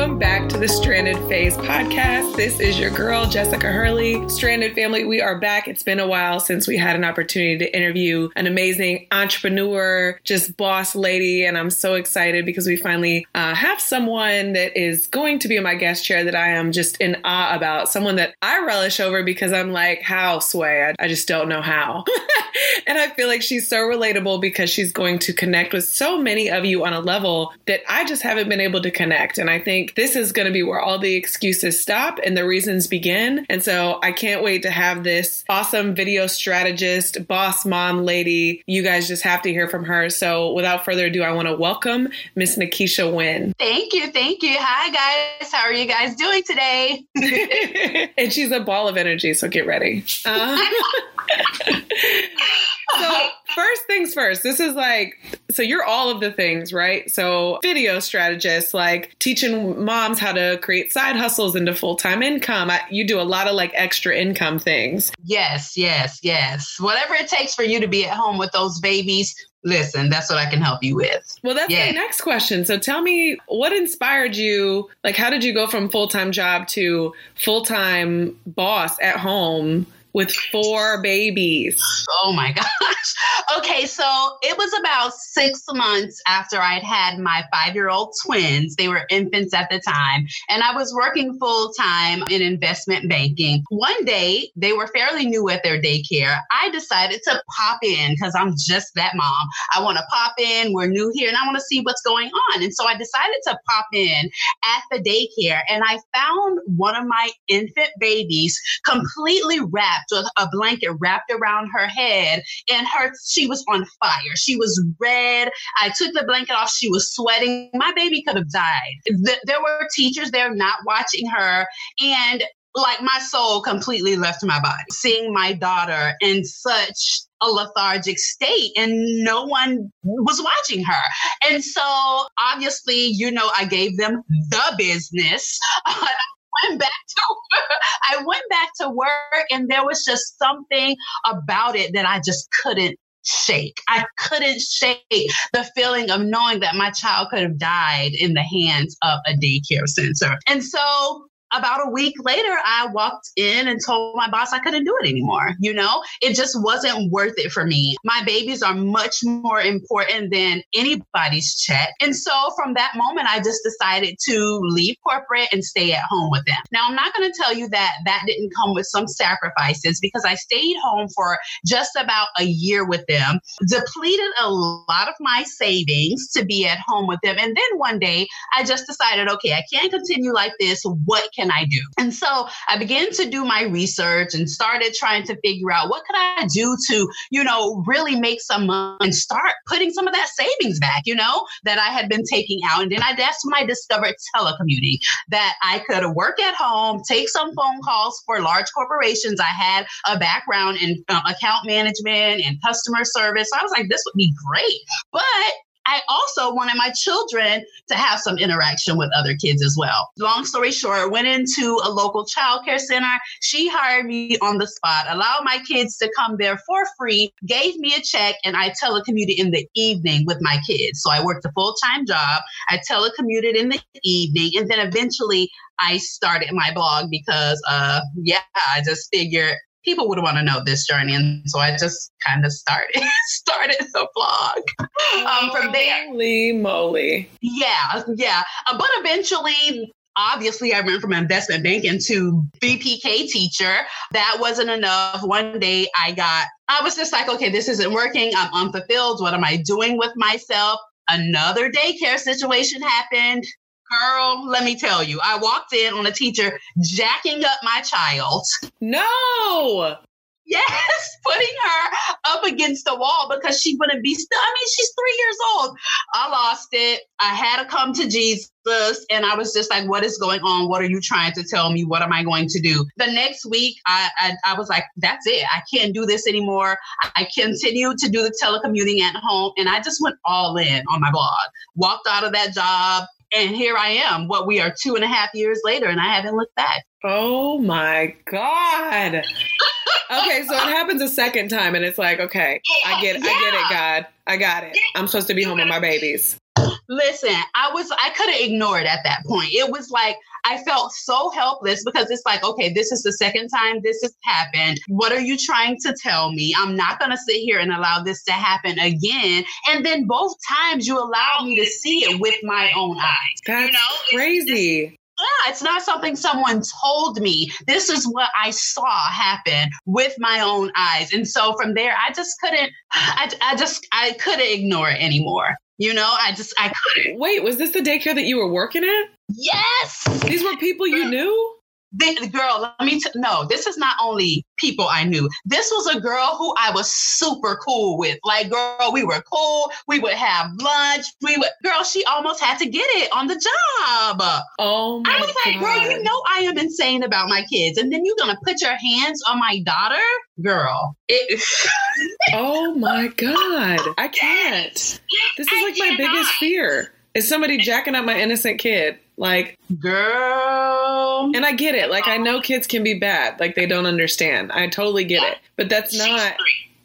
Welcome back to the Stranded Phase podcast. This is your girl, Jessica Hurley. Stranded family, we are back. It's been a while since we had an opportunity to interview an amazing entrepreneur, just boss lady. And I'm so excited because we finally uh, have someone that is going to be in my guest chair that I am just in awe about. Someone that I relish over because I'm like, how, Sway? I, I just don't know how. and I feel like she's so relatable because she's going to connect with so many of you on a level that I just haven't been able to connect. And I think this is going to be where all the excuses stop and the reasons begin. And so I can't wait to have this awesome video strategist, boss mom lady. You guys just have to hear from her. So without further ado, I want to welcome Miss Nakisha Wynn. Thank you. Thank you. Hi, guys. How are you guys doing today? and she's a ball of energy. So get ready. Uh- so first things first this is like so you're all of the things right so video strategist like teaching moms how to create side hustles into full-time income I, you do a lot of like extra income things yes yes yes whatever it takes for you to be at home with those babies listen, that's what I can help you with. Well, that's yeah. my next question. So tell me what inspired you? Like, how did you go from full time job to full time boss at home? With four babies. Oh my gosh. Okay, so it was about six months after I'd had my five year old twins. They were infants at the time, and I was working full time in investment banking. One day, they were fairly new at their daycare. I decided to pop in because I'm just that mom. I want to pop in. We're new here and I want to see what's going on. And so I decided to pop in at the daycare, and I found one of my infant babies completely wrapped wrapped with a blanket wrapped around her head and her she was on fire. She was red. I took the blanket off. She was sweating. My baby could have died. There were teachers there not watching her and like my soul completely left my body. Seeing my daughter in such a lethargic state and no one was watching her. And so obviously, you know, I gave them the business. went back to. I went back to work and there was just something about it that I just couldn't shake. I couldn't shake the feeling of knowing that my child could have died in the hands of a daycare center. And so about a week later, I walked in and told my boss I couldn't do it anymore. You know, it just wasn't worth it for me. My babies are much more important than anybody's check. And so from that moment, I just decided to leave corporate and stay at home with them. Now, I'm not going to tell you that that didn't come with some sacrifices because I stayed home for just about a year with them, depleted a lot of my savings to be at home with them. And then one day, I just decided, okay, I can't continue like this. What can I do? And so I began to do my research and started trying to figure out what could I do to, you know, really make some money and start putting some of that savings back, you know, that I had been taking out. And then I that's when I discovered telecommuting that I could work at home, take some phone calls for large corporations. I had a background in um, account management and customer service. So I was like, this would be great. But I also wanted my children to have some interaction with other kids as well. Long story short, went into a local childcare center. She hired me on the spot, allowed my kids to come there for free, gave me a check, and I telecommuted in the evening with my kids. So I worked a full time job. I telecommuted in the evening, and then eventually I started my blog because, uh, yeah, I just figured people would want to know this journey and so i just kind of started started the blog um, from there holy moly yeah yeah uh, but eventually obviously I went from investment banking to BPK teacher. That wasn't enough. One day I got, I was just like, okay, this isn't working. I'm unfulfilled. What am I doing with myself? Another daycare situation happened. Girl, let me tell you, I walked in on a teacher jacking up my child. No. Yes, putting her up against the wall because she wouldn't be still. I mean, she's three years old. I lost it. I had to come to Jesus and I was just like, what is going on? What are you trying to tell me? What am I going to do? The next week, I, I, I was like, that's it. I can't do this anymore. I continued to do the telecommuting at home and I just went all in on my blog. Walked out of that job, and here I am, what we are two and a half years later, and I haven't looked back. Oh my God. okay, so it happens a second time, and it's like, okay, I get, yeah. I get it, God, I got it. I'm supposed to be home with my babies. Listen, I was I couldn't ignore it at that point. It was like I felt so helpless because it's like, okay, this is the second time this has happened. What are you trying to tell me? I'm not going to sit here and allow this to happen again. And then both times you allow me to see it with my own eyes. That's you know? crazy. Yeah, it's not something someone told me. This is what I saw happen with my own eyes. And so from there, I just couldn't, I, I just, I couldn't ignore it anymore. You know, I just I couldn't. Wait, was this the daycare that you were working at? Yes. These were people you mm. knew? The, girl, let me t- no, this is not only people I knew. This was a girl who I was super cool with. Like, girl, we were cool. We would have lunch. We would, girl, she almost had to get it on the job. Oh my I was like, girl, you know I am insane about my kids. And then you're going to put your hands on my daughter? Girl. It, oh my God. I can't. This is I like my biggest fear. Is somebody jacking up my innocent kid? Like, girl. And I get it. Like, I know kids can be bad. Like, they don't understand. I totally get yeah. it. But that's not,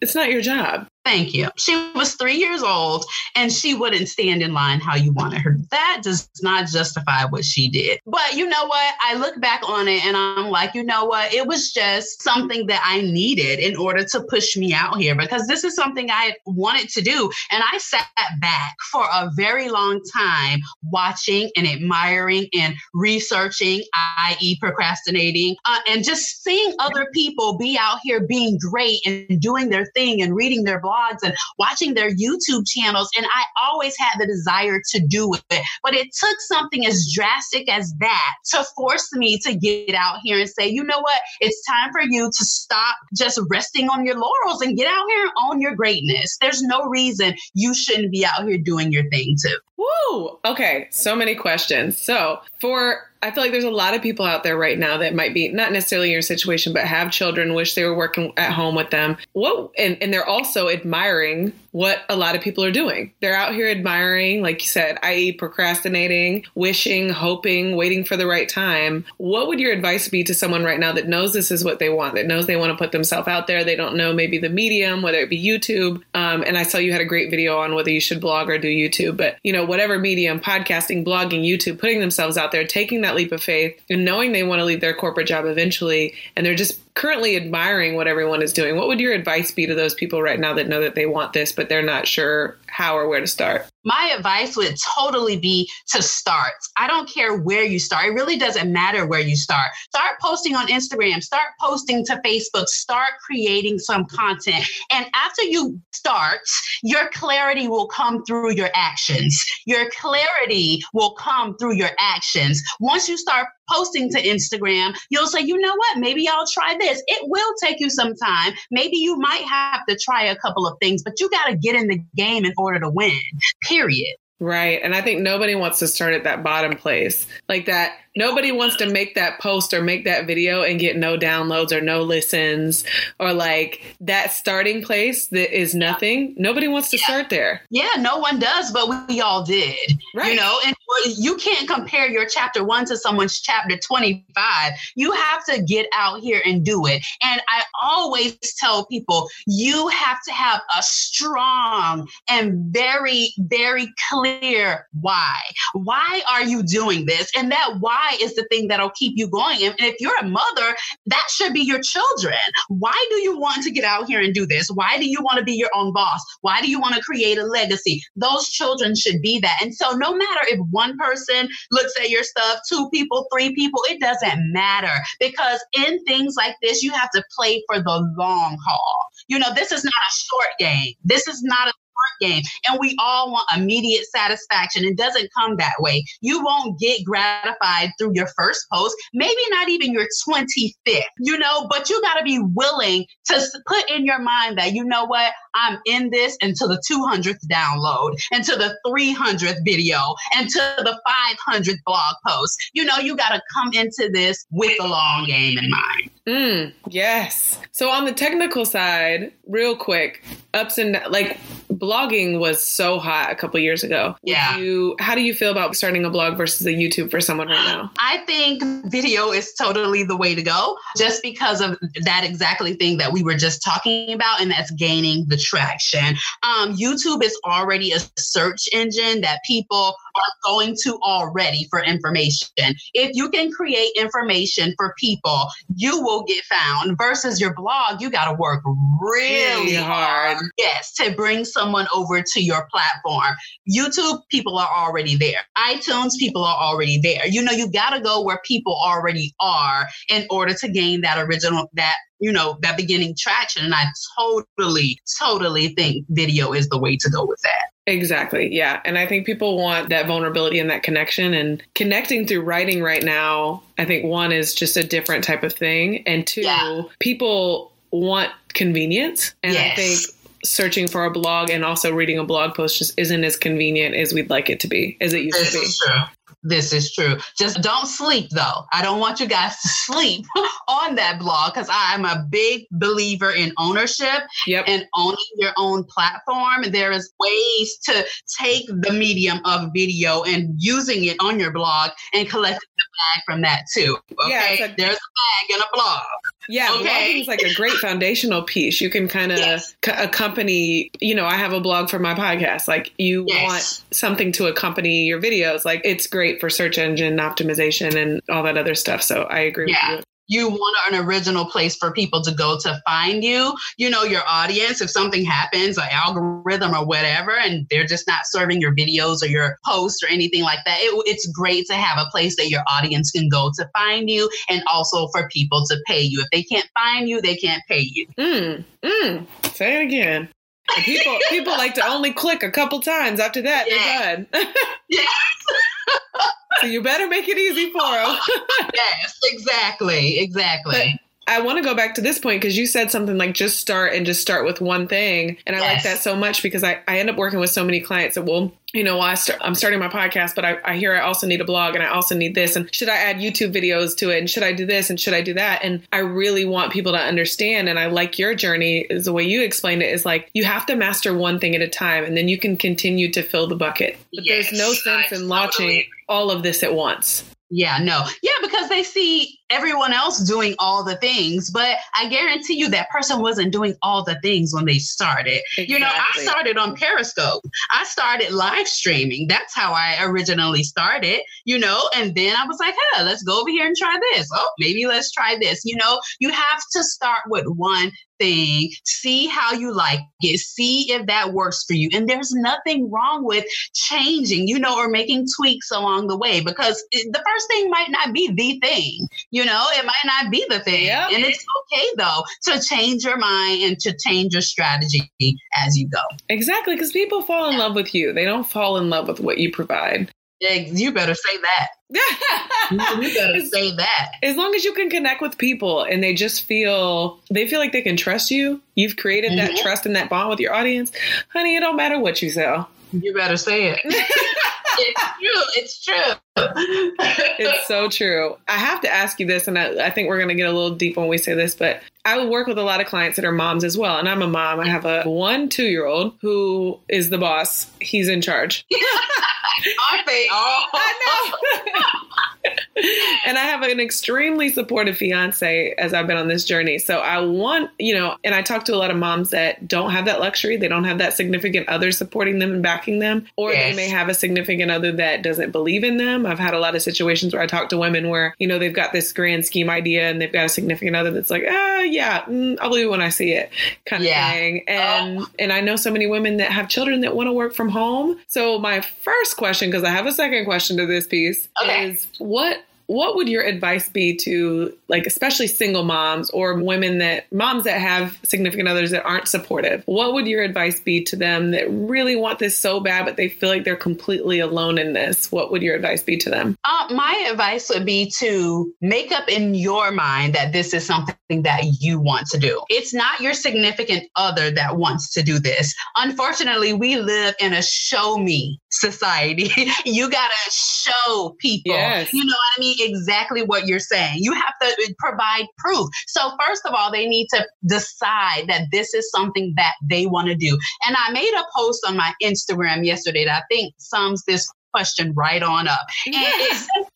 it's not your job. Thank you. She was three years old and she wouldn't stand in line how you wanted her. That does not justify what she did. But you know what? I look back on it and I'm like, you know what? It was just something that I needed in order to push me out here because this is something I wanted to do. And I sat back for a very long time watching and admiring and researching, i.e., procrastinating, uh, and just seeing other people be out here being great and doing their thing and reading their blog blogs and watching their YouTube channels. And I always had the desire to do it. But it took something as drastic as that to force me to get out here and say, you know what? It's time for you to stop just resting on your laurels and get out here and own your greatness. There's no reason you shouldn't be out here doing your thing too. Woo! Okay, so many questions. So, for I feel like there's a lot of people out there right now that might be not necessarily in your situation, but have children, wish they were working at home with them. What and, and they're also admiring what a lot of people are doing. They're out here admiring, like you said, i.e., procrastinating, wishing, hoping, waiting for the right time. What would your advice be to someone right now that knows this is what they want, that knows they want to put themselves out there? They don't know maybe the medium, whether it be YouTube. Um, and I saw you had a great video on whether you should blog or do YouTube, but you know, whatever medium, podcasting, blogging, YouTube, putting themselves out there, taking that leap of faith and knowing they want to leave their corporate job eventually, and they're just currently admiring what everyone is doing. What would your advice be to those people right now that know that they want this, but they're not sure how or where to start? My advice would totally be to start. I don't care where you start. It really doesn't matter where you start. Start posting on Instagram, start posting to Facebook, start creating some content. And after you start, your clarity will come through your actions. Your clarity will come through your actions. Once you start posting to Instagram, you'll say, you know what, maybe I'll try this. It will take you some time. Maybe you might have to try a couple of things, but you got to get in the game in to win, period. Right. And I think nobody wants to start at that bottom place. Like that nobody wants to make that post or make that video and get no downloads or no listens or like that starting place that is nothing. Nobody wants to yeah. start there. Yeah, no one does, but we all did. Right. You know, and you can't compare your chapter one to someone's chapter 25. You have to get out here and do it. And I always tell people you have to have a strong and very, very clear why. Why are you doing this? And that why is the thing that'll keep you going. And if you're a mother, that should be your children. Why do you want to get out here and do this? Why do you want to be your own boss? Why do you want to create a legacy? Those children should be that. And so, no matter if one person looks at your stuff, two people, three people, it doesn't matter because in things like this, you have to play for the long haul. You know, this is not a short game. This is not a game. And we all want immediate satisfaction. It doesn't come that way. You won't get gratified through your first post, maybe not even your 25th, you know, but you got to be willing to put in your mind that, you know what, I'm in this until the 200th download, until the 300th video, until the 500th blog post. You know, you got to come into this with the long game in mind. Mm, yes. So on the technical side, real quick, ups and like blogging was so hot a couple years ago. Yeah. You, how do you feel about starting a blog versus a YouTube for someone right now? I think video is totally the way to go, just because of that exactly thing that we were just talking about, and that's gaining the traction. Um, YouTube is already a search engine that people are going to already for information. If you can create information for people, you will get found. Versus your blog, you got to work really, Really hard. hard. Yes, to bring someone over to your platform. YouTube, people are already there. iTunes, people are already there. You know, you got to go where people already are in order to gain that original, that you know, that beginning traction. And I totally, totally think video is the way to go with that. Exactly. Yeah. And I think people want that vulnerability and that connection and connecting through writing right now. I think one is just a different type of thing. And two, Yeah. people want convenience. And I think searching for a blog and also reading a blog post just isn't as convenient as we'd like it to be, as it used This to be. is true. This is true. Just don't sleep though. I don't want you guys to sleep on that blog because I'm a big believer in ownership Yep. and owning your own platform. And there is ways to take the medium of video and using it on your blog and collecting bag from that too. Okay. Yeah, it's a- There's a bag and a blog. Yeah, Okay. blogging is like a great foundational piece. You can kind of Yes. c- accompany, you know, I have a blog for my podcast. Like you Yes. want something to accompany your videos. Like it's great for search engine optimization and all that other stuff. So I agree Yeah. with you. You want an original place for people to go to find you you know your audience if something happens an algorithm or whatever and they're just not serving your videos or your posts or anything like that it, it's great to have a place that your audience can go to find you and also for people to pay you if they can't find you they can't pay you Mm, mm. Say it again. And people people like to only click a couple times. After that, Yeah. they're done. yes so you better make it easy for them. yes exactly exactly I want to go back to this point because you said something like just start and just start with one thing. And I like that so much because I, I end up working with so many clients that will, you know, I start, I'm starting my podcast, but I, I hear I also need a blog and I also need this. And should I add YouTube videos to it? And should I do this? And should I do that? And I really want people to understand. And I like your journey is the way you explained it is like you have to master one thing at a time and then you can continue to fill the bucket. But there's no sense I in launching all of this at once. Yeah, no. Yeah, because they see everyone else doing all the things, but I guarantee you that person wasn't doing all the things when they started. You know, I started on Periscope. I started live streaming. That's how I originally started, you know, and then I was like, hey, let's go over here and try this. Oh, maybe let's try this. You know, you have to start with one thing, see how you like it, see if that works for you. And there's nothing wrong with changing, you know, or making tweaks along the way because it, the first thing might not be the thing, you know, it might not be the thing. Yep. And it's okay though to change your mind and to change your strategy as you go. Exactly. Because people fall in love with you. They don't fall in love with what you provide. You better say that. You better as, say that. as long as you can connect with people and they just feel they feel like they can trust you, you've created that Mhm. trust and that bond with your audience. Honey, it don't matter what you sell. You better say it. it's true. It's true. It's so true. I have to ask you this, and I, I think we're going to get a little deep when we say this, but I work with a lot of clients that are moms as well. And I'm a mom. I have a one two year old who is the boss, he's in charge. Aren't they all? I know. and I have an extremely supportive fiance as I've been on this journey. So I want, you know, and I talk to a lot of moms that don't have that luxury. They don't have that significant other supporting them and backing them, or Yes. they may have a significant other that doesn't believe in them. I've had a lot of situations where I talk to women where, you know, they've got this grand scheme idea and they've got a significant other that's like, ah, yeah, mm, I'll believe it when I see it kind of Yeah. thing. And, and I know so many women that have children that want to work from home. So my first question, because I have a second question to this piece, Okay. is what what would your advice be to like especially single moms or women that moms that have significant others that aren't supportive? What would your advice be to them that really want this so bad but they feel like they're completely alone in this? What would your advice be to them? Uh, my advice would be to make up in your mind that this is something that you want to do. It's not your significant other that wants to do this. Unfortunately, we live in a show me society. you got to show people, yes. you know what I mean? Exactly what you're saying. You have to uh, provide proof. So, first of all, they need to decide that this is something that they want to do. And I made a post on my Instagram yesterday that I think sums this question right on up. And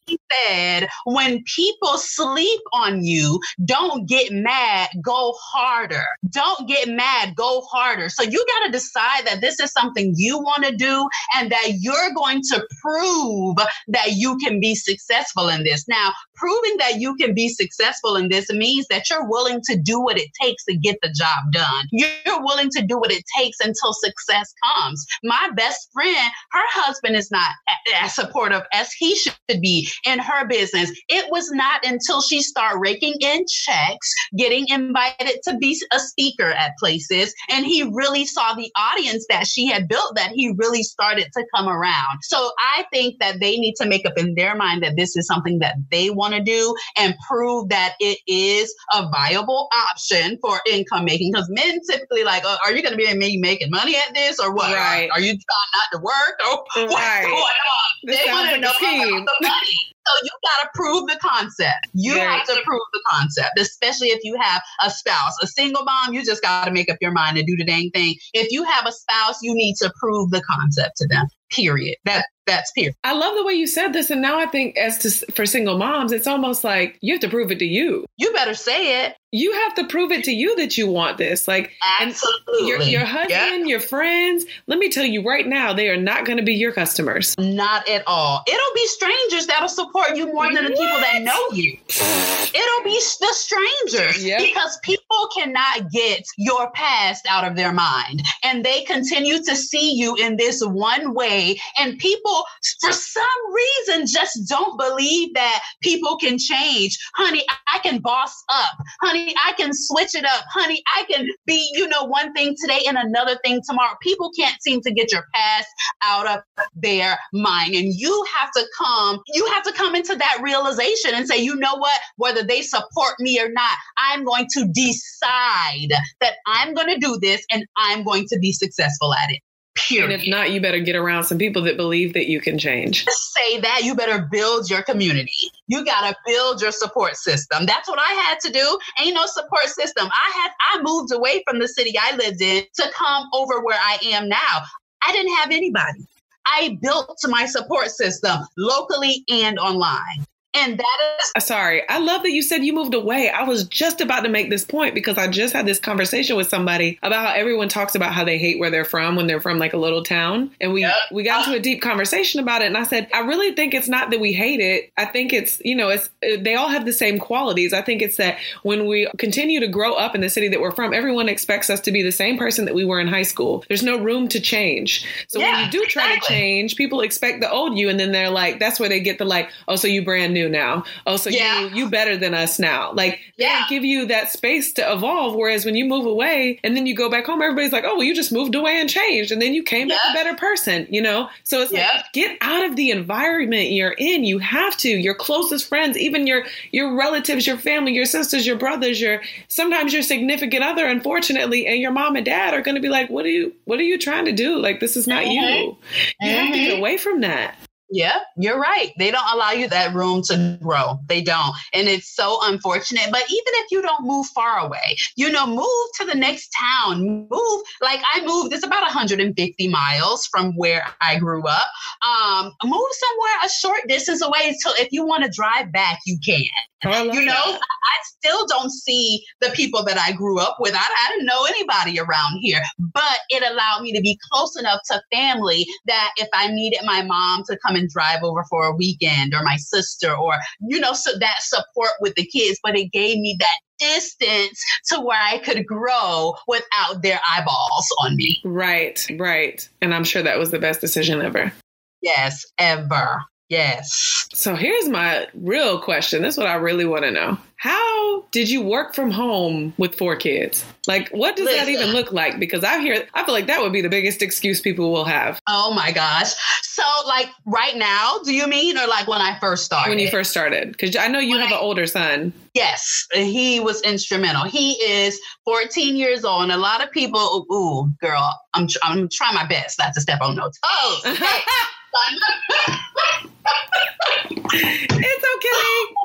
simply said, when people sleep on you, don't get mad, go harder. Don't get mad, go harder. So you got to decide that this is something you want to do and that you're going to prove that you can be successful in this. Now, proving that you can be successful in this means that you're willing to do what it takes to get the job done. You're willing to do what it takes until success comes. My best friend, her husband is not as supportive as he should be in her business. It was not until she started raking in checks, getting invited to be a speaker at places, and he really saw the audience that she had built that he really started to come around. So I think that they need to make up in their mind that this is something that they want to do and prove that it is a viable option for income making. Because men typically like, oh, are you going to be me making money at this or what? Right. Are you trying not to work or what's right. going on? This they want to know about the money. So you got to prove the concept. You Very have to prove the concept, especially if you have a spouse. A single mom, you just got to make up your mind to do the dang thing. If you have a spouse, you need to prove the concept to them. Period. That that's period. I love the way you said this, and now I think as to for single moms, it's almost like you have to prove it to you. You better say it. You have to prove it to you that you want this. Like, absolutely, your, your husband, yep. your friends. Let me tell you right now, they are not going to be your customers. Not at all. It'll be strangers that'll support you more than what? the people that know you. It'll be the strangers yep. because people cannot get your past out of their mind, and they continue to see you in this one way. And people for some reason, just don't believe that people can change. Honey, I can boss up. Honey, I can switch it up. Honey, I can be, you know, one thing today and another thing tomorrow. People can't seem to get your past out of their mind. And you have to come, you have to come into that realization and say, you know what? Whether they support me or not, I'm going to decide that I'm going to do this and I'm going to be successful at it. Period. And if not, you better get around some people that believe that you can change. Say that you better build your community. You got to build your support system. That's what I had to do. Ain't no support system. I had I moved away from the city I lived in to come over where I am now. I didn't have anybody. I built my support system locally and online. And that is uh, sorry. I love that you said you moved away. I was just about to make this point because I just had this conversation with somebody about how everyone talks about how they hate where they're from when they're from like a little town. And we yep. we got into a deep conversation about it and I said, I really think it's not that we hate it. I think it's, you know, it's uh, they all have the same qualities. I think it's that when we continue to grow up in the city that we're from, everyone expects us to be the same person that we were in high school. There's no room to change. So yeah, when you do try exactly. to change, people expect the old you and then they're like that's where they get the like, oh so you brand new new now. Oh, so yeah. you you better than us now. Like yeah. give you that space to evolve. Whereas when you move away and then you go back home, everybody's like, oh, well, you just moved away and changed, and then you came yeah. back a better person. You know, so it's yeah. like get out of the environment you're in. You have to. Your closest friends, even your your relatives, your family, your sisters, your brothers, your sometimes your significant other, unfortunately, and your mom and dad are going to be like, what are you what are you trying to do? Like this is not mm-hmm. you. You mm-hmm. have to get mm-hmm. away from that. Yeah, you're right. They don't allow you that room to grow. They don't. And it's so unfortunate. But even if you don't move far away, you know, move to the next town. Move like I moved, it's about 150 miles from where I grew up. Um, move somewhere a short distance away. So if you want to drive back, you can. You know, that. I still don't see the people that I grew up with. I, I didn't know anybody around here, but it allowed me to be close enough to family that if I needed my mom to come and drive over for a weekend or my sister or, you know, so that support with the kids, but it gave me that distance to where I could grow without their eyeballs on me. Right, right. And I'm sure that was the best decision ever. Yes, ever. Yes. So here's my real question. This is what I really want to know. How did you work from home with four kids? Like, what does Listen. that even look like? Because I hear, I feel like that would be the biggest excuse people will have. Oh my gosh. So, like, right now, do you mean, or like when I first started? When you first started? Because I know you when have I, an older son. Yes, he was instrumental. He is 14 years old, and a lot of people, ooh, girl, I'm, I'm trying my best not to step on no toes. Okay? it's okay.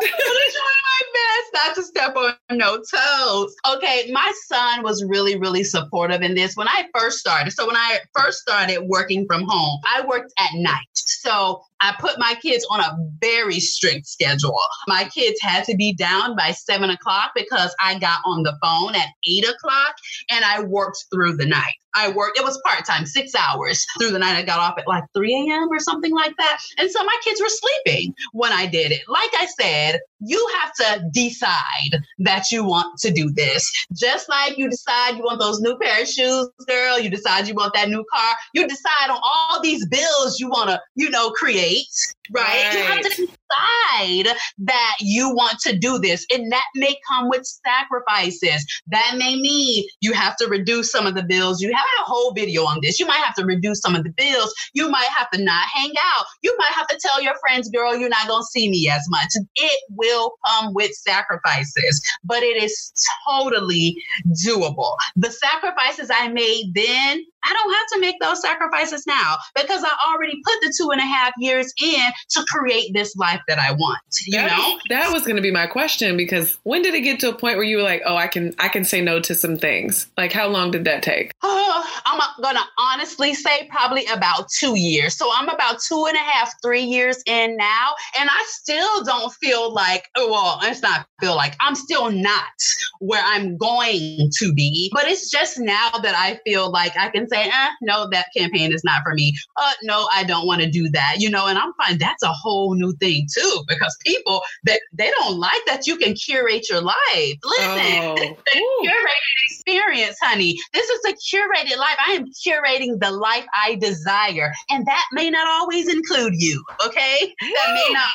Not to step on no toes. Okay, my son was really, really supportive in this when I first started. So when I first started working from home, I worked at night. So I put my kids on a very strict schedule. My kids had to be down by seven o'clock because I got on the phone at eight o'clock and I worked through the night. I worked, it was part time, six hours through the night. I got off at like 3 a.m. or something like that. And so my kids were sleeping when I did it. Like I said, you have to decide that you want to do this. Just like you decide you want those new pair of shoes, girl, you decide you want that new car, you decide on all these bills you want to, you know, create right? right? You have to decide that you want to do this. And that may come with sacrifices. That may mean you have to reduce some of the bills. You have a whole video on this. You might have to reduce some of the bills. You might have to not hang out. You might have to tell your friends, girl, you're not going to see me as much. It will come with sacrifices, but it is totally doable. The sacrifices I made then, I don't have to make those sacrifices now because I already put the two and a half years in to create this life that I want. You that know, that was going to be my question because when did it get to a point where you were like, oh, I can I can say no to some things? Like, how long did that take? Uh, I'm gonna honestly say probably about two years. So I'm about two and a half, three years in now, and I still don't feel like, oh, well, it's not feel like I'm still not where I'm going to be. But it's just now that I feel like I can say, eh, no, that campaign is not for me. Uh, no, I don't want to do that. You know, and I'm fine that's a whole new thing too, because people that they, don't like that you can curate your life. Listen, oh. this is a curated experience, honey. This is a curated life. I am curating the life I desire, and that may not always include you. Okay, that may not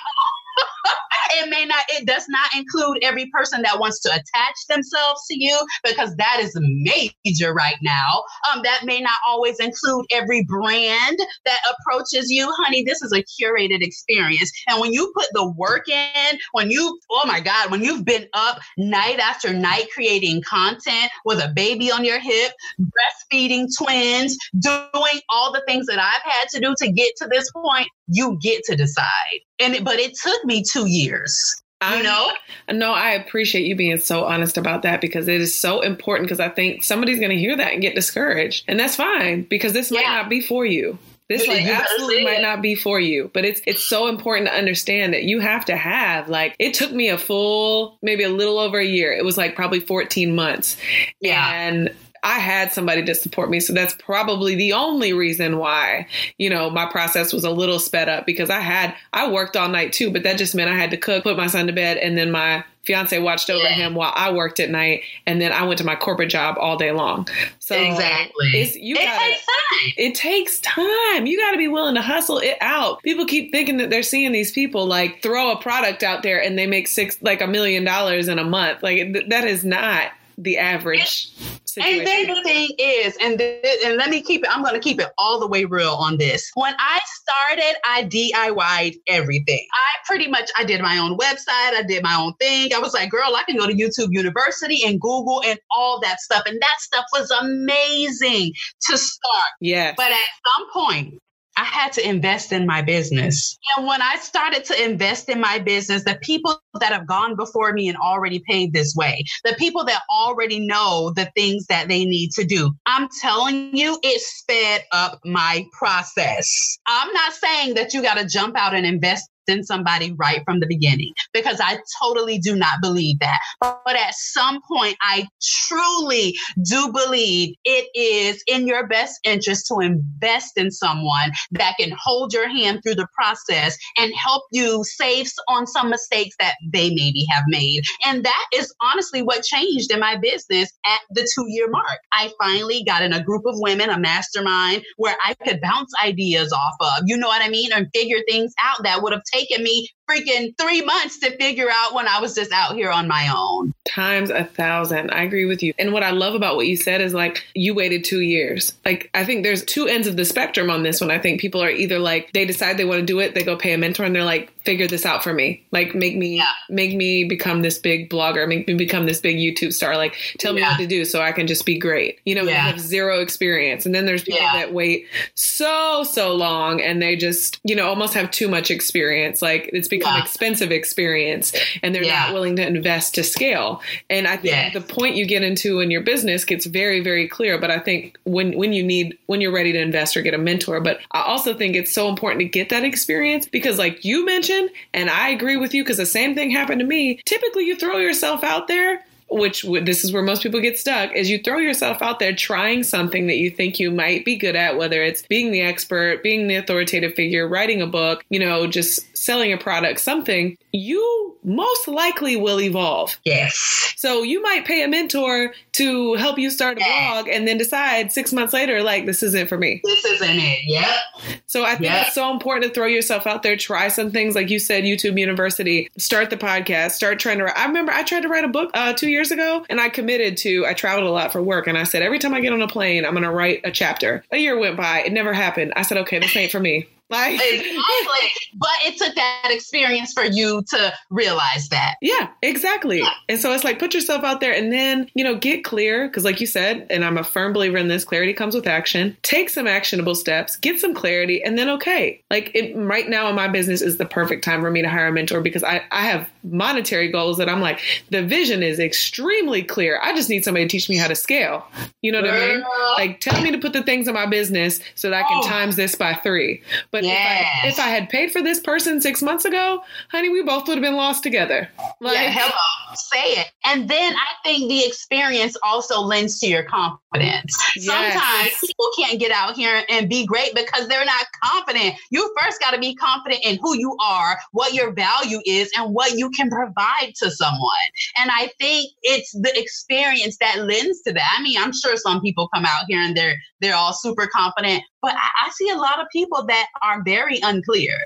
it may not, it does not include every person that wants to attach themselves to you because that is major right now. Um, that may not always include every brand that approaches you. Honey, this is a curated experience. And when you put the work in, when you, oh my God, when you've been up night after night creating content with a baby on your hip, breastfeeding twins, doing all the things that I've had to do to get to this point, you get to decide. And but it took me two years. You know? no, I appreciate you being so honest about that because it is so important because I think somebody's going to hear that and get discouraged. And that's fine because this might not be for you. This like absolutely might not be for you, but it's it's so important to understand that you have to have like it took me a full maybe a little over a year. It was like probably 14 months. Yeah. And I had somebody to support me. So that's probably the only reason why, you know, my process was a little sped up because I had, I worked all night too, but that just meant I had to cook, put my son to bed, and then my fiance watched over yeah. him while I worked at night. And then I went to my corporate job all day long. So exactly. It's, you it gotta, takes time. It takes time. You got to be willing to hustle it out. People keep thinking that they're seeing these people like throw a product out there and they make six, like a million dollars in a month. Like that is not the average situation. And then the thing is, and th- and let me keep it. I'm going to keep it all the way real on this. When I started, I DIYed everything. I pretty much I did my own website. I did my own thing. I was like, girl, I can go to YouTube University and Google and all that stuff. And that stuff was amazing to start. Yeah. But at some point, I had to invest in my business. And when I started to invest in my business, the people that have gone before me and already paved this way, the people that already know the things that they need to do, I'm telling you, it sped up my process. I'm not saying that you got to jump out and invest in somebody right from the beginning because I totally do not believe that. But at some point, I truly do believe it is in your best interest to invest in someone that can hold your hand through the process and help you save on some mistakes that they maybe have made. And that is honestly what changed in my business at the two year mark. I finally got in a group of women, a mastermind where I could bounce ideas off of, you know what I mean? And figure things out that would have taken me freaking three months to figure out when I was just out here on my own. Times a thousand. I agree with you. And what I love about what you said is like, you waited two years. Like, I think there's two ends of the spectrum on this one. I think people are either like, they decide they want to do it, they go pay a mentor, and they're like, figure this out for me. Like, make me, yeah. make me become this big blogger, make me become this big YouTube star. Like, tell me yeah. what to do so I can just be great. You know, yeah. have zero experience. And then there's people that wait so, so long and they just, you know, almost have too much experience. Like, it's become yeah. expensive experience and they're yeah. not willing to invest to scale. And I think yes. the point you get into in your business gets very, very clear. But I think when, when you need, when you're ready to invest or get a mentor, but I also think it's so important to get that experience because like you mentioned, and I agree with you because the same thing happened to me. Typically you throw yourself out there which this is where most people get stuck is you throw yourself out there trying something that you think you might be good at whether it's being the expert being the authoritative figure writing a book you know just selling a product something you most likely will evolve. Yes. So you might pay a mentor to help you start a yes. blog and then decide six months later, like, this isn't for me. This isn't it. Yep. So I think yep. it's so important to throw yourself out there, try some things. Like you said, YouTube University, start the podcast, start trying to write. I remember I tried to write a book uh, two years ago and I committed to, I traveled a lot for work and I said, every time I get on a plane, I'm going to write a chapter. A year went by. It never happened. I said, okay, this ain't for me. Like exactly. But it took that experience for you to realize that. Yeah, exactly. Yeah. And so it's like put yourself out there and then, you know, get clear. Cause like you said, and I'm a firm believer in this, clarity comes with action. Take some actionable steps, get some clarity, and then okay. Like it right now in my business is the perfect time for me to hire a mentor because I, I have monetary goals that I'm like, the vision is extremely clear. I just need somebody to teach me how to scale. You know what Girl. I mean? Like tell me to put the things in my business so that I can oh. times this by three. But yes. if, I, if I had paid for this person six months ago, honey, we both would have been lost together. Like, yeah, hello, say it. And then I think the experience also lends to your confidence. Yes. Sometimes people can't get out here and be great because they're not confident. You first got to be confident in who you are, what your value is, and what you can provide to someone. And I think it's the experience that lends to that. I mean, I'm sure some people come out here and they're they're all super confident, but I, I see a lot of people that are very unclear.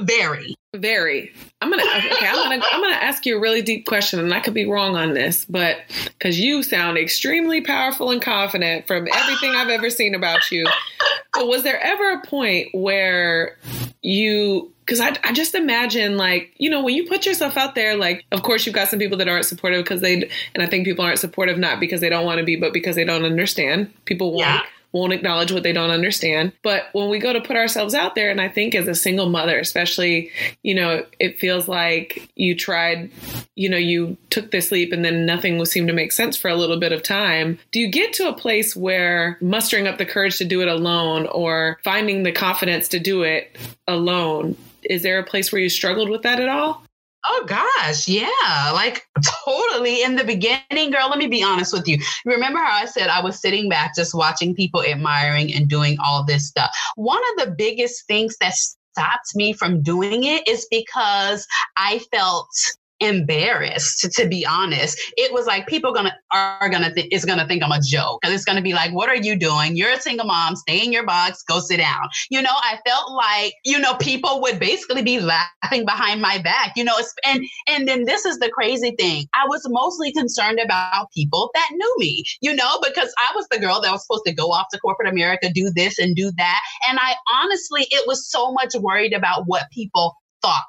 Very. Very. I'm gonna okay. I'm gonna I'm gonna ask you a really deep question, and I could be wrong on this, but because you sound extremely powerful and confident from everything I've ever seen about you. But was there ever a point where you because I, I just imagine like you know when you put yourself out there like of course you've got some people that aren't supportive because they and i think people aren't supportive not because they don't want to be but because they don't understand. People won't yeah won't acknowledge what they don't understand. But when we go to put ourselves out there, and I think as a single mother, especially, you know, it feels like you tried, you know, you took this leap and then nothing seemed to make sense for a little bit of time. Do you get to a place where mustering up the courage to do it alone or finding the confidence to do it alone? Is there a place where you struggled with that at all? Oh gosh, yeah. Like totally in the beginning, girl, let me be honest with you. Remember how I said I was sitting back just watching people admiring and doing all this stuff. One of the biggest things that stopped me from doing it is because I felt embarrassed to be honest it was like people gonna are gonna th- is gonna think i'm a joke because it's gonna be like what are you doing? You're a single mom stay in your box go sit down. You know i felt like you know people would basically be laughing behind my back you know and and then this is the crazy thing. I was mostly concerned about people that knew me you know because i was the girl that was supposed to go off to corporate america do this and do that and i honestly it was so much worried about what people thought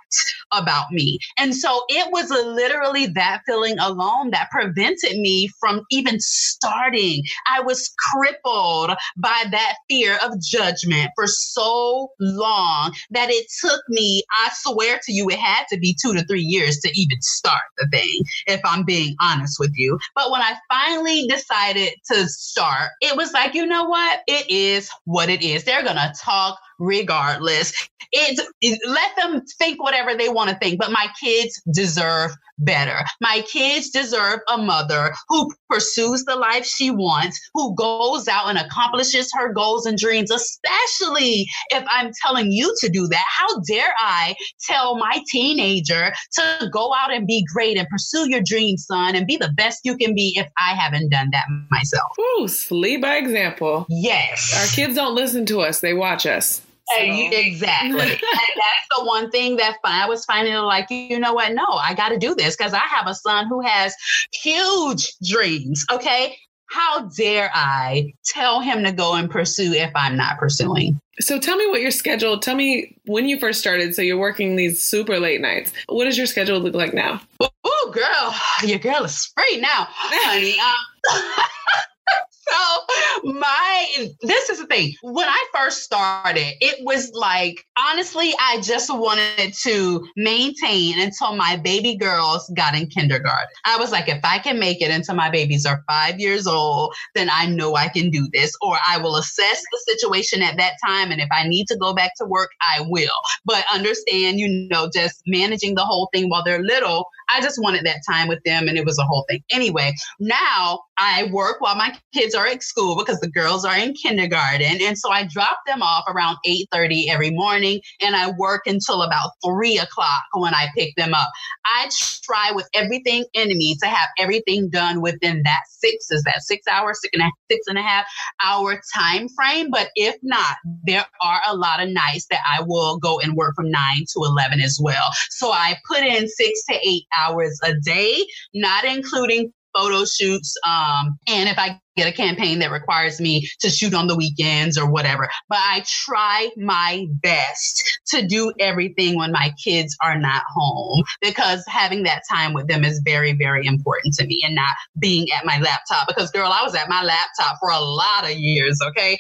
about me. And so it was literally that feeling alone that prevented me from even starting. I was crippled by that fear of judgment for so long that it took me, I swear to you, it had to be two to three years to even start the thing, if I'm being honest with you. But when I finally decided to start, it was like, you know what? It is what it is. They're going to talk regardless. It's it, let them think whatever they want to think, but my kids deserve better. My kids deserve a mother who pursues the life she wants, who goes out and accomplishes her goals and dreams, especially if I'm telling you to do that. How dare I tell my teenager to go out and be great and pursue your dreams, son, and be the best you can be if I haven't done that myself? Ooh, lead by example. Yes. Our kids don't listen to us, they watch us. So. Exactly. and that's the one thing that I was finding like, you know what? No, I got to do this because I have a son who has huge dreams. Okay. How dare I tell him to go and pursue if I'm not pursuing? So tell me what your schedule, tell me when you first started. So you're working these super late nights. What does your schedule look like now? Oh, girl, your girl is free now, honey. Um, so my this is the thing. When i first started it was like honestly i just wanted to maintain until my baby girls got in kindergarten. I was like if i can make it until my babies are five years old then i know i can do this or i will assess the situation at that time and if i need to go back to work i will. But understand you know just managing the whole thing while they're little I just wanted that time with them and it was a whole thing. Anyway, now I work while my kids are at school because the girls are in kindergarten. And so I drop them off around 8:30 every morning and I work until about three o'clock when I pick them up. I try with everything in me to have everything done within that six is that six hours, six and a, six and a half hour time frame. But if not, there are a lot of nights that I will go and work from nine to 11 as well. So I put in six to eight hours a day, not including photo shoots. Um, and if I get a campaign that requires me to shoot on the weekends or whatever, but I try my best to do everything when my kids are not home because having that time with them is very, very important to me and not being at my laptop. Because, girl, I was at my laptop for a lot of years, okay?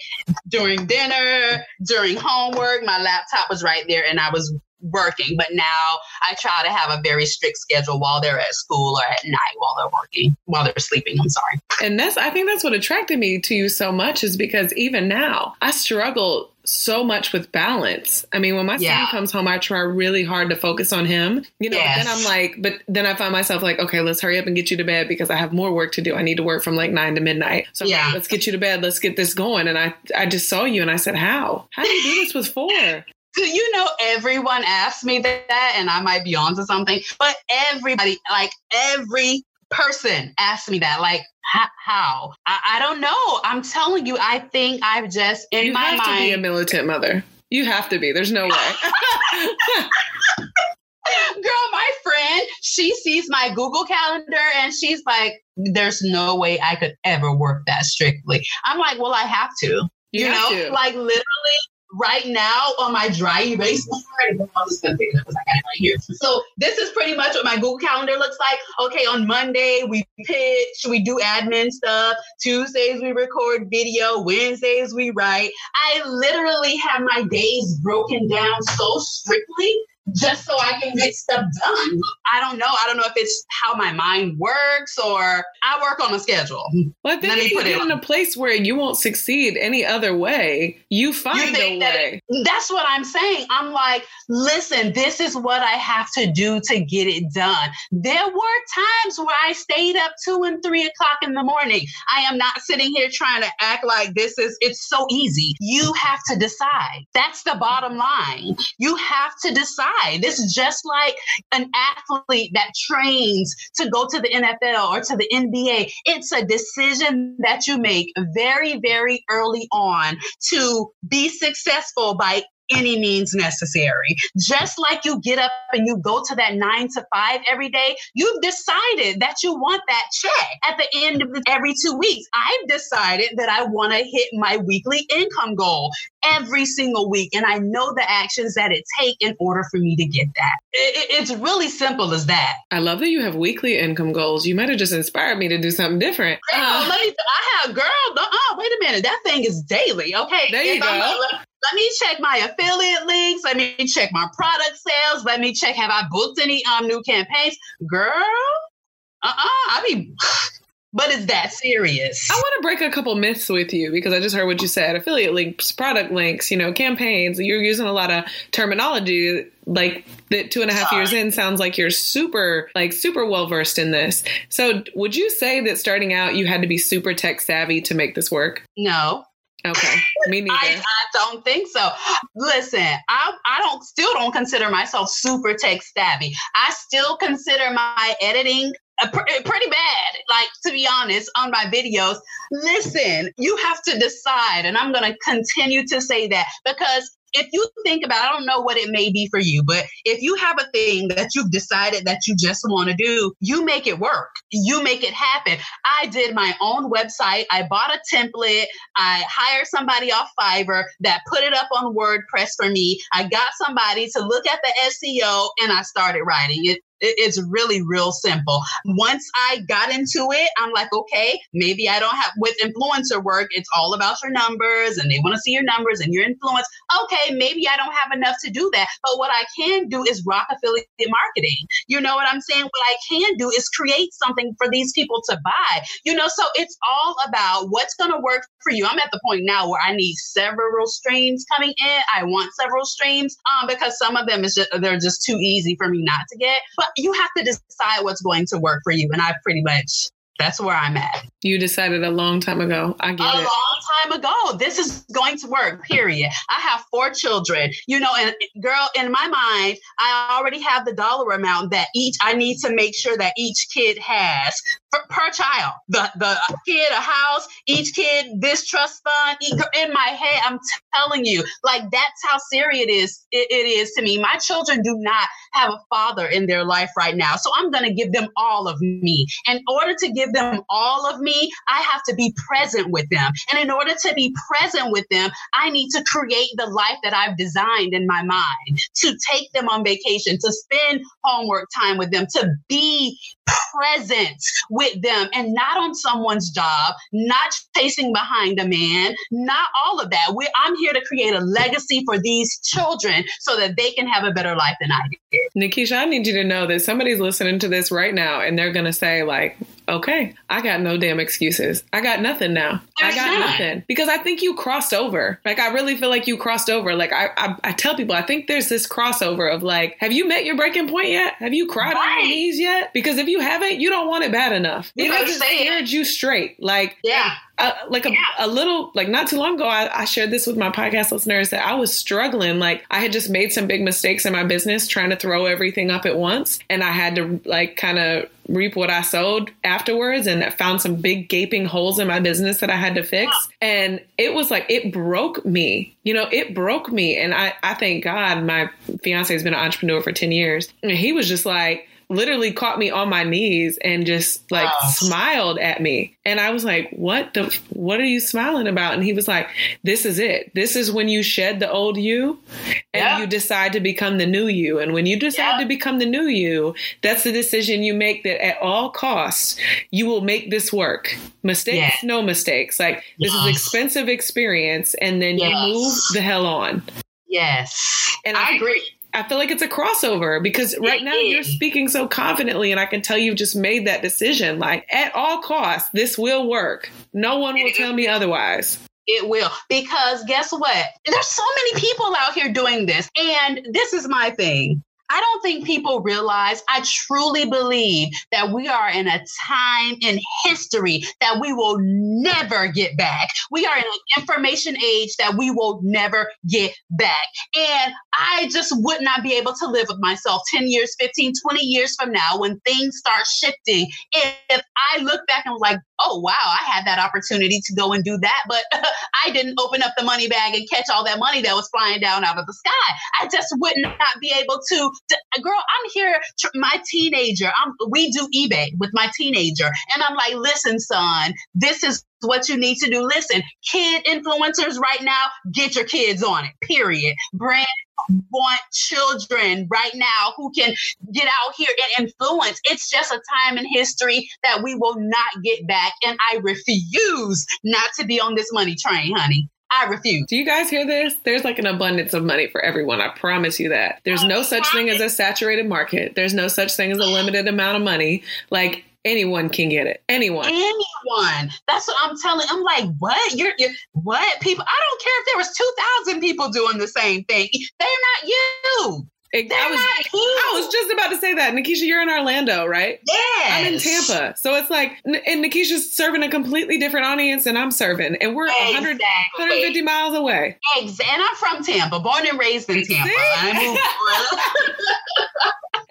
During dinner, during homework, my laptop was right there and I was working, but now I try to have a very strict schedule while they're at school or at night while they're working, while they're sleeping. I'm sorry. And that's, I think that's what attracted me to you so much is because even now I struggle so much with balance. I mean, when my yeah. son comes home, I try really hard to focus on him. You know, yes. then I'm like, but then I find myself like, okay, let's hurry up and get you to bed because I have more work to do. I need to work from like nine to midnight. So yeah. Like, let's get you to bed. Let's get this going. And I, I just saw you and I said, how? How do you do this with four? You know everyone asks me that and i might be onto something but everybody like every person asks me that like how I, I, don't know. I'm telling you i think i've just in you my have mind to be a militant mother. You have to be. There's no way. Girl my friend she sees my google calendar and she's like there's no way i could ever work that strictly. I'm like well i have to. You, you know? to. like literally right now on my dry erase board. So this is pretty much what my Google Calendar looks like. Okay, on Monday we pitch, we do admin stuff. Tuesdays we record video. Wednesdays we write. I literally have my days broken down so strictly just so I can get stuff done. I don't know. I don't know if it's how my mind works or I work on a schedule. Well, I think if you get in a place where you won't succeed any other way, you find you a way. That, that's what I'm saying. I'm like, listen, this is what I have to do to get it done. There were times where I stayed up two and three o'clock in the morning. I am not sitting here trying to act like this is, it's so easy. You have to decide. That's the bottom line. You have to decide this is just like an athlete that trains to go to the NFL or to the NBA. It's a decision that you make very, very early on to be successful by any means necessary. Just like you get up and you go to that nine to five every day, you've decided that you want that check at the end of every two weeks. I've decided that I want to hit my weekly income goal every single week. And I know the actions that it take in order for me to get that. It, it's really simple as that. I love that you have weekly income goals. You might have just inspired me to do something different. Girl, uh, let me, I have, girl, uh, wait a minute. That thing is daily. Okay. There you if go. Let me check my affiliate links. Let me check my product sales. Let me check have I booked any um new campaigns, girl. Uh uh-uh, uh I mean, but it's that serious. I want to break a couple myths with you because I just heard what you said. Affiliate links, product links, you know, campaigns. You're using a lot of terminology like that two and a half Sorry. years in sounds like you're super like super well versed in this so would you say that starting out you had to be super tech savvy to make this work no Okay, me neither. I, I, don't think so. Listen, I I don't still don't consider myself super tech savvy. I still consider my editing uh, pr- uh, pretty bad. Like to be honest, on my videos. Listen, you have to decide, and I'm going to continue to say that because if you think about, I don't know what it may be for you, but if you have a thing that you've decided that you just want to do, you make it work. You make it happen. I did my own website. I bought a template. I hired somebody off Fiverr that put it up on WordPress for me. I got somebody to look at the SEO and I started writing it it's really real simple. Once I got into it, I'm like, okay, maybe I don't have with influencer work, it's all about your numbers and they want to see your numbers and your influence. Okay, maybe I don't have enough to do that. But what I can do is rock affiliate marketing. You know what I'm saying? What I can do is create something for these people to buy. You know, so it's all about what's going to work for you. I'm at the point now where I need several streams coming in. I want several streams um, because some of them is just they're just too easy for me not to get. But you have to decide what's going to work for you. And I pretty much that's where I'm at. You decided a long time ago. I get a it. A long time ago. This is going to work, period. I have four children, you know, and girl, in my mind, I already have the dollar amount that each I need to make sure that each kid has for, per child. The the kid, a house, each kid, this trust fund. In my head, I'm telling you, like that's how serious it is. It, it is to me. My children do not have a father in their life right now, so I'm going to give them all of me. In order to give them all of me, I have to be present with them. And in order to be present with them, I need to create the life that I've designed in my mind, to take them on vacation, to spend homework time with them, to be present with them and not on someone's job, not chasing behind a man, not all of that. we I'm here to create a legacy for these children so that they can have a better life than I did. Nakisha, I need you to know that somebody's listening to this right now and they're going to say, like, okay, I got no damn excuses. I got nothing now. There's I got not. nothing because I think you crossed over. Like I really feel like you crossed over. Like I, I, I, tell people, I think there's this crossover of like, have you met your breaking point yet? Have you cried right. on your knees yet? Because if you haven't, you don't want it bad enough. You it hasn't scared you straight. Like yeah. Uh, like a, yeah. a, little like not too long ago I, I, shared this with my podcast listeners that i was struggling. Like i had just made some big mistakes in my business trying to throw everything up at once. And i had to like kind of reap what i sowed afterwards and found some big gaping holes in my business that i had to fix. And it was like it broke me. You know it broke me. And i i thank god my fiance has been an entrepreneur for 10 years. And he was just like literally caught me on my knees and just like oh. smiled at me. And I was like, "What the what are you smiling about?" And he was like, "This is it. This is when you shed the old you and yeah. you decide to become the new you. And when you decide yeah. to become the new you, that's the decision you make that at all costs you will make this work. Mistakes, yeah. no mistakes. Like this yes. is expensive experience and then yes. you move the hell on." Yes. And I, I agree. I feel like it's a crossover because right it now is. you're speaking so confidently, and I can tell you've just made that decision. Like, at all costs, this will work. No one will tell me otherwise. It will. Because guess what? There's so many people out here doing this. And this is my thing. I don't think people realize, I truly believe that we are in a time in history that we will never get back. We are in an information age that we will never get back. And I just would not be able to live with myself 10 years, 15, 20 years from now when things start shifting. If I look back and was like, oh, wow, I had that opportunity to go and do that, but I didn't open up the money bag and catch all that money that was flying down out of the sky. I just would not be able to girl, I'm here. My teenager, I'm, we do eBay with my teenager. And I'm like, listen, son, this is what you need to do. Listen, kid influencers right now, get your kids on it, period. Brand want children right now who can get out here and influence. It's just a time in history that we will not get back. And I refuse not to be on this money train, honey. I refuse. Do you guys hear this? There's like an abundance of money for everyone. I promise you that. There's no such thing as a saturated market. There's no such thing as a limited amount of money. Like anyone can get it. Anyone. Anyone. That's what I'm telling. I'm like, what? You're, you're what? People. I don't care if there was two thousand people doing the same thing. They're not you. It, I was I was just about to say that. Nakisha, you're in Orlando, right? Yeah. I'm in Tampa. So it's like and Nakisha's serving a completely different audience than I'm serving. And we're exactly. 100, 150 miles away. Exactly. And I'm from Tampa, born and raised in Tampa.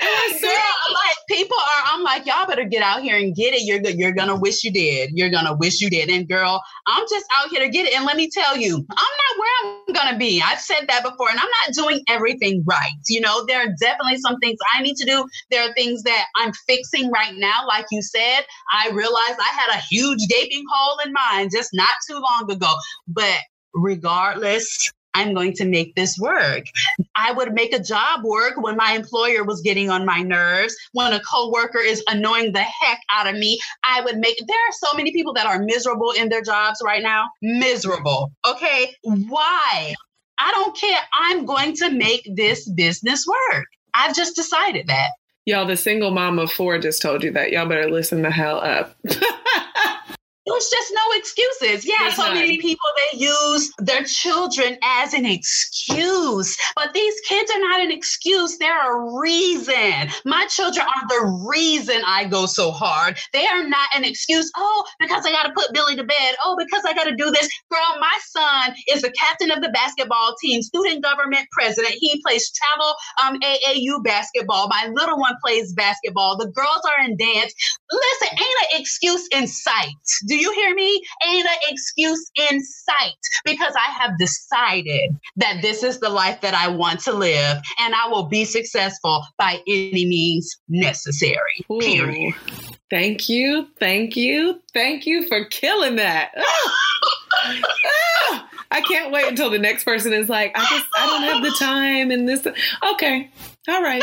Girl, I'm like people are, I'm like, y'all better get out here and get it. You're good. You're gonna wish you did. You're gonna wish you did. And girl, I'm just out here to get it. And let me tell you, I'm not where I'm gonna be. I've said that before, and I'm not doing everything right. You know, there are definitely some things I need to do. There are things that I'm fixing right now. Like you said, I realized I had a huge gaping hole in mine just not too long ago. But regardless, I'm going to make this work. I would make a job work when my employer was getting on my nerves, when a coworker is annoying the heck out of me. I would make there are so many people that are miserable in their jobs right now. Miserable. Okay. Why? I don't care. I'm going to make this business work. I've just decided that. Y'all, the single mom of four just told you that. Y'all better listen the hell up. There's just no excuses. Yeah, There's so none. many people they use their children as an excuse, but these kids are not an excuse. They're a reason. My children are the reason I go so hard. They are not an excuse. Oh, because I got to put Billy to bed. Oh, because I got to do this. Girl, my son is the captain of the basketball team, student government president. He plays travel um, AAU basketball. My little one plays basketball. The girls are in dance. Listen, ain't an excuse in sight do you hear me? Ain't an excuse in sight because I have decided that this is the life that I want to live and I will be successful by any means necessary. Ooh. Period. Thank you. Thank you. Thank you for killing that. Ah! I can't wait until the next person is like, I just I don't have the time and this. Okay. All right.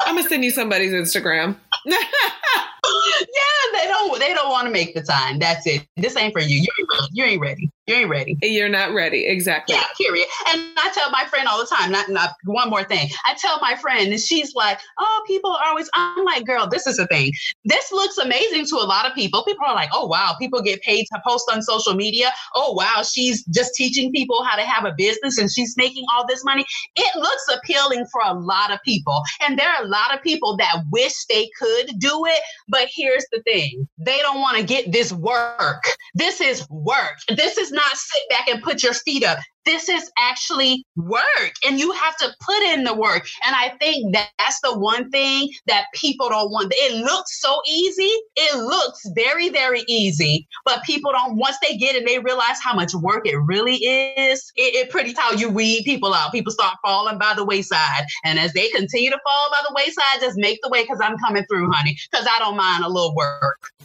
I'm gonna send you somebody's Instagram. yeah, they don't they don't want to make the time. That's it. This ain't for you. You ain't, you ain't ready. You ain't ready. You're not ready. Exactly. Yeah, period. And I tell my friend all the time, not, not one more thing. I tell my friend, and she's like, oh, people are always, I'm like, girl, this is a thing. This looks amazing to a lot of people. People are like, oh, wow, people get paid to post on social media. Oh, wow, she's just teaching people how to have a business and she's making all this money. It looks appealing for a lot of people. And there are a lot of people that wish they could do it. But here's the thing they don't want to get this work. This is work. This is not sit back and put your feet up this is actually work and you have to put in the work. And I think that that's the one thing that people don't want. It looks so easy. It looks very, very easy, but people don't, once they get it, they realize how much work it really is. It, it pretty how you weed people out. People start falling by the wayside. And as they continue to fall by the wayside, just make the way because I'm coming through, honey, because I don't mind a little work.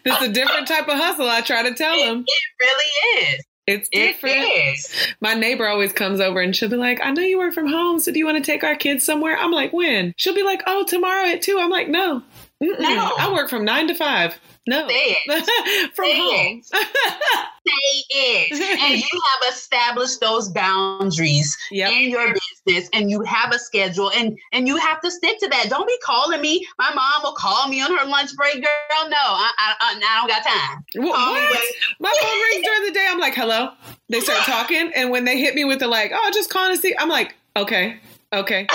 this is a different type of hustle. I try to tell them. It really is. It's different. It is. My neighbor always comes over and she'll be like, I know you work from home, so do you want to take our kids somewhere? I'm like, when? She'll be like, oh, tomorrow at two. I'm like, no. Mm-mm. No. I work from nine to five. No. Say it. From Say home. It. Say it. And you have established those boundaries yep. in your business and you have a schedule and and you have to stick to that. Don't be calling me. My mom will call me on her lunch break. Girl, no, I, I, I don't got time. What? My phone rings during the day. I'm like, hello. They start talking. And when they hit me with the like, oh, just calling to see, I'm like, okay. Okay.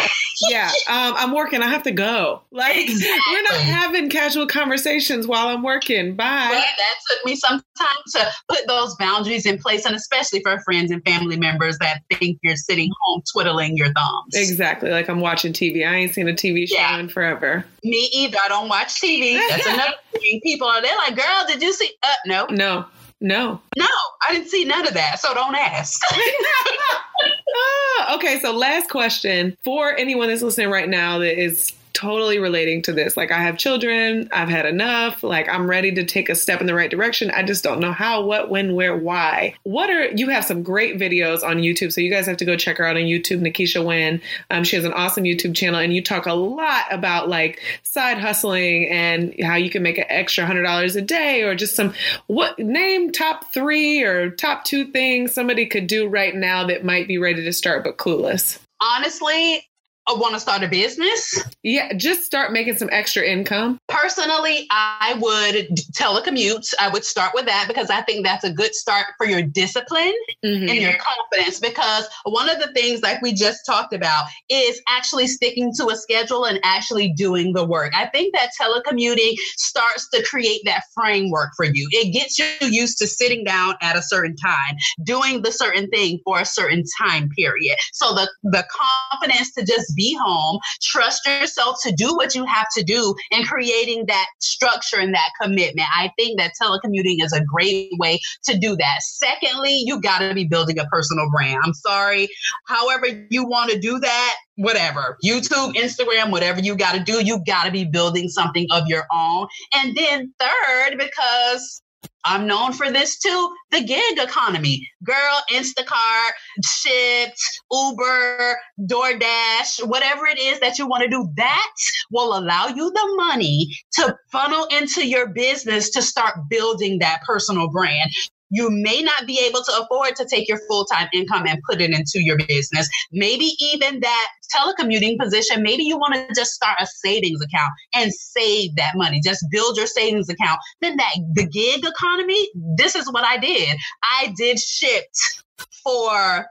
Yeah. Um, I'm working. I have to go. Like exactly. we're not having casual conversations while I'm working. Bye. But that took me some time to put those boundaries in place, and especially for friends and family members that think you're sitting home twiddling your thumbs. Exactly. Like I'm watching TV. I ain't seen a TV show yeah. in forever. Me either. I don't watch TV. That's another thing. People are there like, girl, did you see? Uh, no. No. No. No, I didn't see none of that. So don't ask. ah, okay, so last question for anyone that's listening right now that is totally relating to this. Like, I have children, I've had enough, like, I'm ready to take a step in the right direction. I just don't know how, what, when, where, why. What are you have some great videos on YouTube, so you guys have to go check her out on YouTube, Nakisha Wynn. Um, she has an awesome YouTube channel, and you talk a lot about like side hustling and how you can make an extra hundred dollars a day, or just some what name top three or top two things somebody could do right now that might be ready to start but clueless. Honestly, want to start a business? Yeah, just start making some extra income. Personally, I would telecommute. I would start with that because I think that's a good start for your discipline mm-hmm. and your confidence. Because one of the things, like we just talked about, is actually sticking to a schedule and actually doing the work. I think that telecommuting starts to create that framework for you. It gets you used to sitting down at a certain time, doing the certain thing for a certain time period. So the, the confidence to just be home, trust yourself to do what you have to do, and creating that structure and that commitment. I think that telecommuting is a great way to do that. Secondly, you got to be building a personal brand. I'm sorry. However, you want to do that, whatever youtube instagram whatever you got to do you got to be building something of your own and then third because I'm known for this too. The gig economy. Girl, Instacart, Shipt, Uber, DoorDash, whatever it is that you want to do, that will allow you the money to funnel into your business to start building that personal brand you may not be able to afford to take your full time income and put it into your business. Maybe even that telecommuting position, maybe you want to just start a savings account and save that money. Just build your savings account. Then that the gig economy, this is what I did. I did Shipt for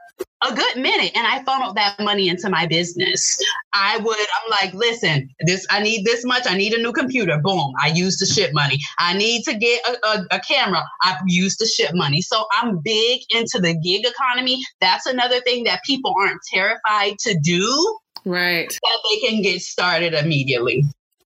a good minute and I funneled that money into my business. I would, I'm like, listen, this, I need this much. I need a new computer. Boom. I use the Shipt money. I need to get a, a, a camera. I use the Shipt money. So I'm big into the gig economy. That's another thing that people aren't terrified to do. Right. That they can get started immediately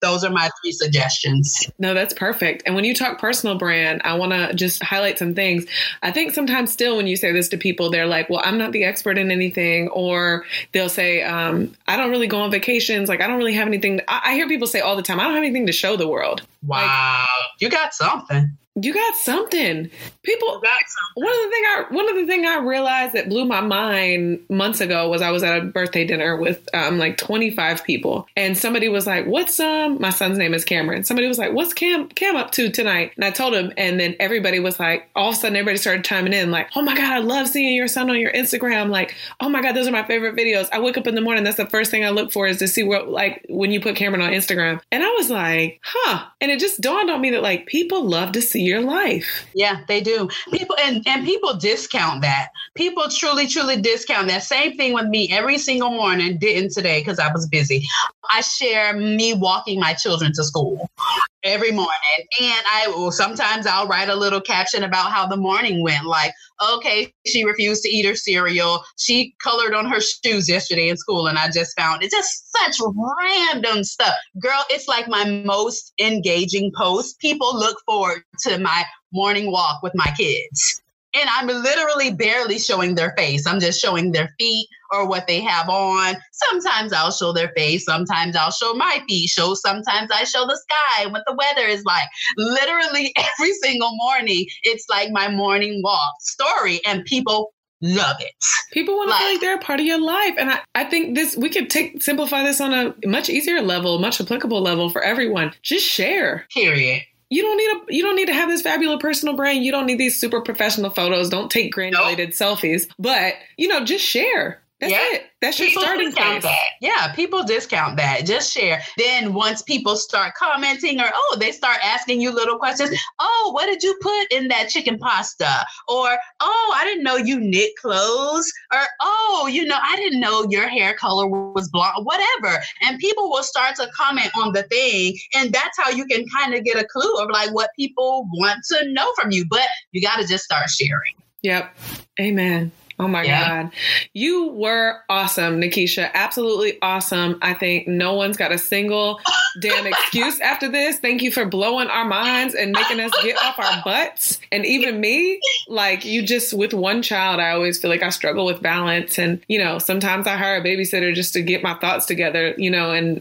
those are my three suggestions. No, that's perfect. And when you talk personal brand, I want to just highlight some things. I think sometimes still when you say this to people, they're like, well, I'm not the expert in anything. Or they'll say, um, I don't really go on vacations. Like, I don't really have anything. I, I hear people say all the time, I don't have anything to show the world. Wow. Like, you got something you got something. People got something. One of the thing I one of the thing I realized that blew my mind months ago was I was at a birthday dinner with um, like 25 people, and somebody was like, "What's um?" My son's name is Cameron. Somebody was like, "What's Cam Cam up to tonight?" And I told him, and then everybody was like, all of a sudden, everybody started chiming in, like, "Oh my god, I love seeing your son on your Instagram!" Like, "Oh my god, those are my favorite videos." I wake up in the morning, that's the first thing I look for is to see what like when you put Cameron on Instagram, and I was like, "Huh," and it just dawned on me that like people love to see your life. Yeah, they do. People and and people discount that. People truly, truly discount that. Same thing with me every single morning. Didn't today because I was busy. I share me walking my children to school every morning, and I will sometimes I'll write a little caption about how the morning went. Like, okay, she refused to eat her cereal. She colored on her shoes yesterday in school, and I just found it just such random stuff. Girl, it's like my most engaging post. People look forward to my morning walk with my kids. And I'm literally barely showing their face. I'm just showing their feet or what they have on. Sometimes I'll show their face. Sometimes I'll show my feet. Show sometimes I show the sky what the weather is like. Literally every single morning, it's like my morning walk story, and people love it. People want to like, feel like they're a part of your life. And I, I think this we could take simplify this on a much easier level, much applicable level for everyone. Just share. Period you don't need a you don't need to have this fabulous personal brand. You don't need these super professional photos. Don't take granulated nope. selfies. But you know, just share. That's yeah. it. That's your people starting place. That. Yeah, people discount that. Just share. Then once people start commenting or oh, they start asking you little questions. Oh, what did you put in that chicken pasta? Or oh, I didn't know you knit clothes. Or oh, you know, I didn't know your hair color was blonde. Whatever. And people will start to comment on the thing, and that's how you can kind of get a clue of like what people want to know from you. But you got to just start sharing. Yep. Amen. Oh my yeah. God. You were awesome, Nakisha. Absolutely awesome. I think no one's got a single damn excuse after this. Thank you for blowing our minds and making us get off our butts. And even me, like you just with one child, I always feel like I struggle with balance. And, you know, sometimes I hire a babysitter just to get my thoughts together, you know, and.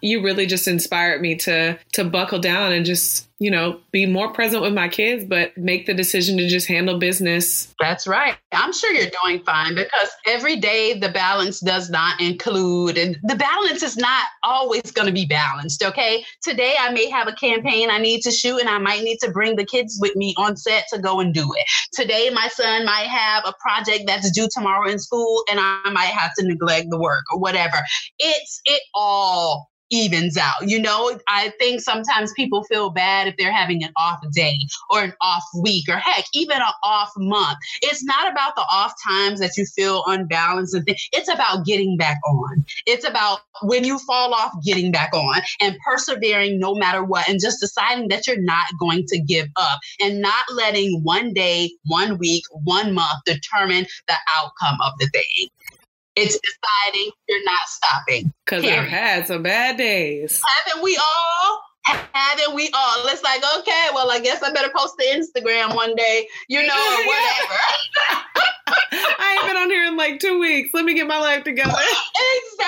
You really just inspired me to to buckle down and just you know, be more present with my kids, but make the decision to just handle business. That's right. I'm sure you're doing fine because every day the balance does not include, and the balance is not always going to be balanced. Okay. Today I may have a campaign I need to shoot and I might need to bring the kids with me on set to go and do it. Today my son might have a project that's due tomorrow in school and I might have to neglect the work or whatever. It's, it all evens out. You know, I think sometimes people feel bad if they're having an off day or an off week or heck, even an off month. It's not about the off times that you feel unbalanced and th- it's about getting back on. It's about when you fall off, getting back on and persevering no matter what and just deciding that you're not going to give up and not letting one day, one week, one month determine the outcome of the thing. It's deciding you're not stopping. Because I've had some bad days. Haven't we all? Haven't we all? It's like, okay, well, I guess I better post to Instagram one day, you know, or whatever. I ain't been on here in like two weeks. Let me get my life together. exactly.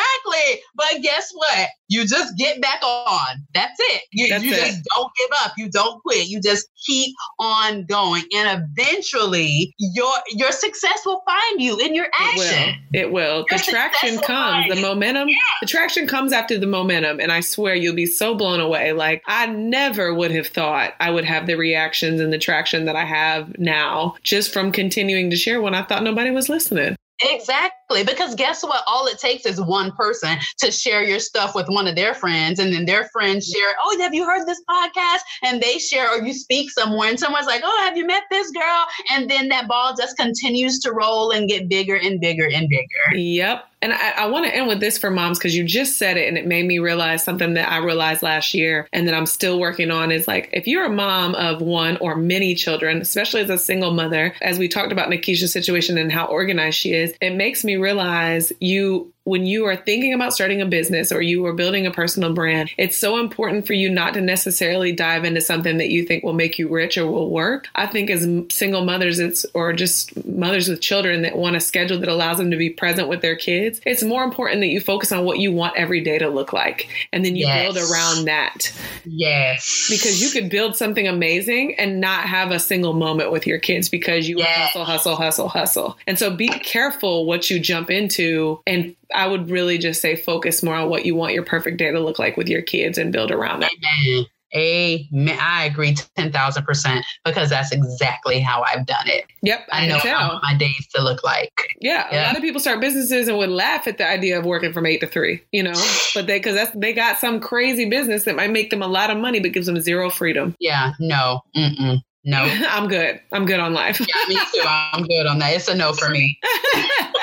But guess what? You just get back on. That's it. You, That's you it. just don't give up. You don't quit. You just keep on going. And eventually your your success will find you in your action. It will. It will. the traction comes. The momentum. Yeah. The traction comes after the momentum. And I swear you'll be so blown away. Like I never would have thought I would have the reactions and the traction that I have now just from continuing to share when I thought nobody was listening. Exactly. Because guess what? All it takes is one person to share your stuff with one of their friends, and then their friends share, Oh, have you heard this podcast? And they share, or you speak somewhere, and someone's like, Oh, have you met this girl? And then that ball just continues to roll and get bigger and bigger and bigger. Yep. And I, I want to end with this for moms because you just said it and it made me realize something that I realized last year and that I'm still working on is like if you're a mom of one or many children, especially as a single mother, as we talked about Nakisha's situation and how organized she is, it makes me realize you when you are thinking about starting a business or you are building a personal brand, it's so important for you not to necessarily dive into something that you think will make you rich or will work. I think as single mothers, it's or just mothers with children that want a schedule that allows them to be present with their kids, it's more important that you focus on what you want every day to look like. And then you yes. build around that. Yes. Because you could build something amazing and not have a single moment with your kids because you yes. hustle, hustle, hustle, hustle. And so be careful what you jump into and I would really just say focus more on what you want your perfect day to look like with your kids and build around that. Amen. Amen. I agree 10,000% because that's exactly how I've done it. Yep. I, I know how my days to look like. Yeah, yeah, A lot of people start businesses and would laugh at the idea of working from eight to three, you know, but they, cause that's, they got some crazy business that might make them a lot of money, but gives them zero freedom. Yeah. No. Mm-mm. No. I'm good. I'm good on life. yeah, me too. I'm good on that. It's a no for me.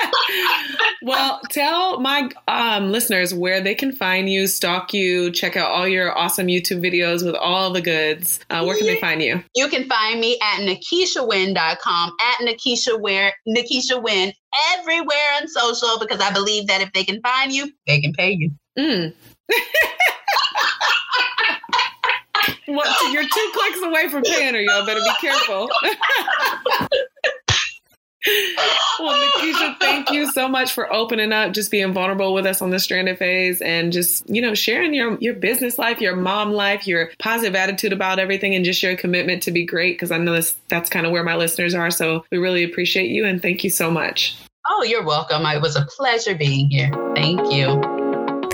well, tell my um, listeners where they can find you, stalk you, check out all your awesome YouTube videos with all the goods. Uh, where can they find you? You can find me at NakishaWynn.com, at Nakisha Wynn, Nakisha Wynn, everywhere on social because I believe that if they can find you, they can pay you. Mm. What, you're two clicks away from paying her, y'all. Better be careful. well, Nakisha, thank you so much for opening up, just being vulnerable with us on the stranded phase, and just you know sharing your your business life, your mom life, your positive attitude about everything, and just your commitment to be great. Because I know this, that's kind of where my listeners are. So we really appreciate you, and thank you so much. Oh, you're welcome. It was a pleasure being here. Thank you.